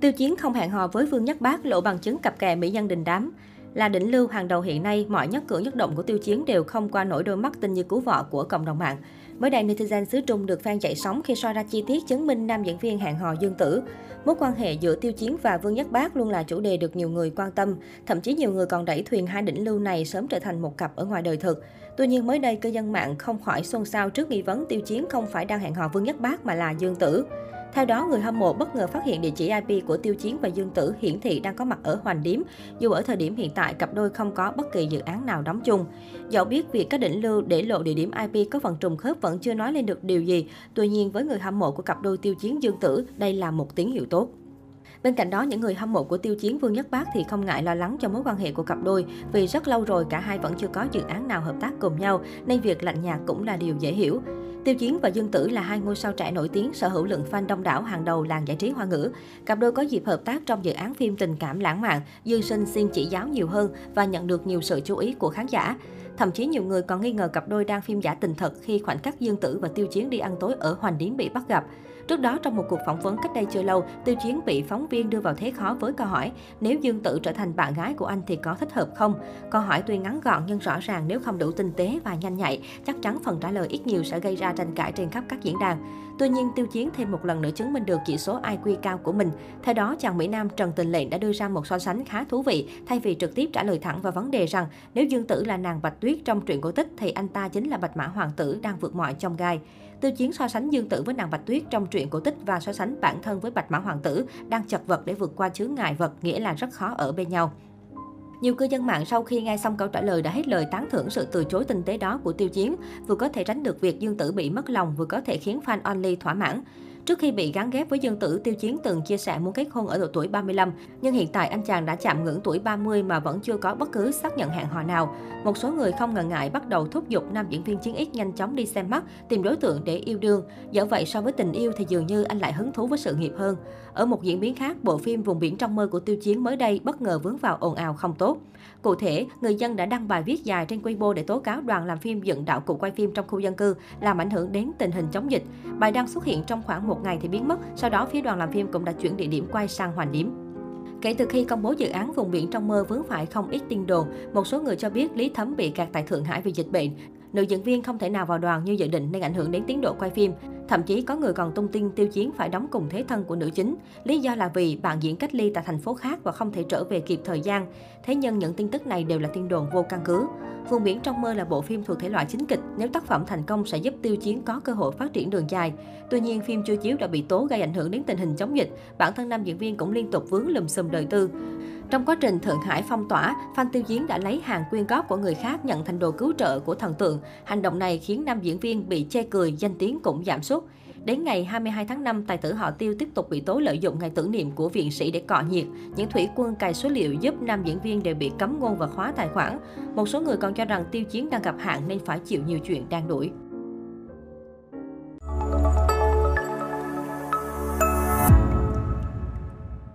Tiêu Chiến không hẹn hò với Vương Nhất Bác lộ bằng chứng cặp kè mỹ nhân đình đám. Là đỉnh lưu hàng đầu hiện nay, mọi nhất cử nhất động của Tiêu Chiến đều không qua nổi đôi mắt tinh như cứu vợ của cộng đồng mạng. Mới đây, netizen xứ Trung được fan chạy sóng khi soi ra chi tiết chứng minh nam diễn viên hẹn hò Dương Tử. Mối quan hệ giữa Tiêu Chiến và Vương Nhất Bác luôn là chủ đề được nhiều người quan tâm. Thậm chí nhiều người còn đẩy thuyền hai đỉnh lưu này sớm trở thành một cặp ở ngoài đời thực. Tuy nhiên mới đây, cư dân mạng không khỏi xôn xao trước nghi vấn Tiêu Chiến không phải đang hẹn hò Vương Nhất Bác mà là Dương Tử. Theo đó, người hâm mộ bất ngờ phát hiện địa chỉ IP của Tiêu Chiến và Dương Tử hiển thị đang có mặt ở Hoành Điếm, dù ở thời điểm hiện tại cặp đôi không có bất kỳ dự án nào đóng chung. Dẫu biết việc các đỉnh lưu để lộ địa điểm IP có phần trùng khớp vẫn chưa nói lên được điều gì, tuy nhiên với người hâm mộ của cặp đôi Tiêu Chiến Dương Tử, đây là một tín hiệu tốt. Bên cạnh đó, những người hâm mộ của Tiêu Chiến Vương Nhất Bác thì không ngại lo lắng cho mối quan hệ của cặp đôi vì rất lâu rồi cả hai vẫn chưa có dự án nào hợp tác cùng nhau, nên việc lạnh nhạt cũng là điều dễ hiểu. Tiêu Chiến và Dương Tử là hai ngôi sao trẻ nổi tiếng sở hữu lượng fan đông đảo hàng đầu làng giải trí hoa ngữ. Cặp đôi có dịp hợp tác trong dự án phim tình cảm lãng mạn, Dương Sinh xin chỉ giáo nhiều hơn và nhận được nhiều sự chú ý của khán giả. Thậm chí nhiều người còn nghi ngờ cặp đôi đang phim giả tình thật khi khoảnh khắc Dương Tử và Tiêu Chiến đi ăn tối ở Hoành Điếm bị bắt gặp. Trước đó, trong một cuộc phỏng vấn cách đây chưa lâu, Tiêu Chiến bị phóng viên đưa vào thế khó với câu hỏi nếu Dương Tử trở thành bạn gái của anh thì có thích hợp không? Câu hỏi tuy ngắn gọn nhưng rõ ràng nếu không đủ tinh tế và nhanh nhạy, chắc chắn phần trả lời ít nhiều sẽ gây ra tranh cãi trên khắp các diễn đàn. Tuy nhiên, Tiêu Chiến thêm một lần nữa chứng minh được chỉ số IQ cao của mình. Theo đó, chàng Mỹ Nam Trần Tình Lệnh đã đưa ra một so sánh khá thú vị, thay vì trực tiếp trả lời thẳng vào vấn đề rằng nếu Dương Tử là nàng Bạch Tuyết trong truyện cổ tích thì anh ta chính là Bạch Mã Hoàng tử đang vượt mọi trong gai. Tiêu Chiến so sánh Dương Tử với nàng Bạch Tuyết trong truyện cổ tích và so sánh bản thân với Bạch Mã Hoàng tử đang chật vật để vượt qua chướng ngại vật, nghĩa là rất khó ở bên nhau. Nhiều cư dân mạng sau khi nghe xong câu trả lời đã hết lời tán thưởng sự từ chối tinh tế đó của Tiêu Chiến, vừa có thể tránh được việc Dương Tử bị mất lòng, vừa có thể khiến fan only thỏa mãn. Trước khi bị gắn ghép với Dương Tử, Tiêu Chiến từng chia sẻ muốn kết hôn ở độ tuổi 35, nhưng hiện tại anh chàng đã chạm ngưỡng tuổi 30 mà vẫn chưa có bất cứ xác nhận hẹn hò nào. Một số người không ngần ngại bắt đầu thúc giục nam diễn viên Chiến X nhanh chóng đi xem mắt, tìm đối tượng để yêu đương. Dẫu vậy so với tình yêu thì dường như anh lại hứng thú với sự nghiệp hơn. Ở một diễn biến khác, bộ phim Vùng biển trong mơ của Tiêu Chiến mới đây bất ngờ vướng vào ồn ào không tốt. Cụ thể, người dân đã đăng bài viết dài trên Weibo để tố cáo đoàn làm phim dựng đạo cụ quay phim trong khu dân cư làm ảnh hưởng đến tình hình chống dịch. Bài đăng xuất hiện trong khoảng một một ngày thì biến mất, sau đó phía đoàn làm phim cũng đã chuyển địa điểm quay sang Hoành Điếm. Kể từ khi công bố dự án vùng biển trong mơ vướng phải không ít tin đồn, một số người cho biết Lý Thấm bị kẹt tại Thượng Hải vì dịch bệnh. Nữ diễn viên không thể nào vào đoàn như dự định nên ảnh hưởng đến tiến độ quay phim. Thậm chí có người còn tung tin Tiêu Chiến phải đóng cùng thế thân của nữ chính. Lý do là vì bạn diễn cách ly tại thành phố khác và không thể trở về kịp thời gian. Thế nhưng những tin tức này đều là tin đồn vô căn cứ. Vùng biển trong mơ là bộ phim thuộc thể loại chính kịch. Nếu tác phẩm thành công sẽ giúp Tiêu Chiến có cơ hội phát triển đường dài. Tuy nhiên, phim chưa chiếu đã bị tố gây ảnh hưởng đến tình hình chống dịch. Bản thân nam diễn viên cũng liên tục vướng lùm xùm đời tư. Trong quá trình Thượng Hải phong tỏa, Phan Tiêu Chiến đã lấy hàng quyên góp của người khác nhận thành đồ cứu trợ của thần tượng. Hành động này khiến nam diễn viên bị chê cười, danh tiếng cũng giảm sút. Đến ngày 22 tháng 5, tài tử họ Tiêu tiếp tục bị tố lợi dụng ngày tưởng niệm của viện sĩ để cọ nhiệt. Những thủy quân cài số liệu giúp nam diễn viên đều bị cấm ngôn và khóa tài khoản. Một số người còn cho rằng Tiêu Chiến đang gặp hạn nên phải chịu nhiều chuyện đang đuổi.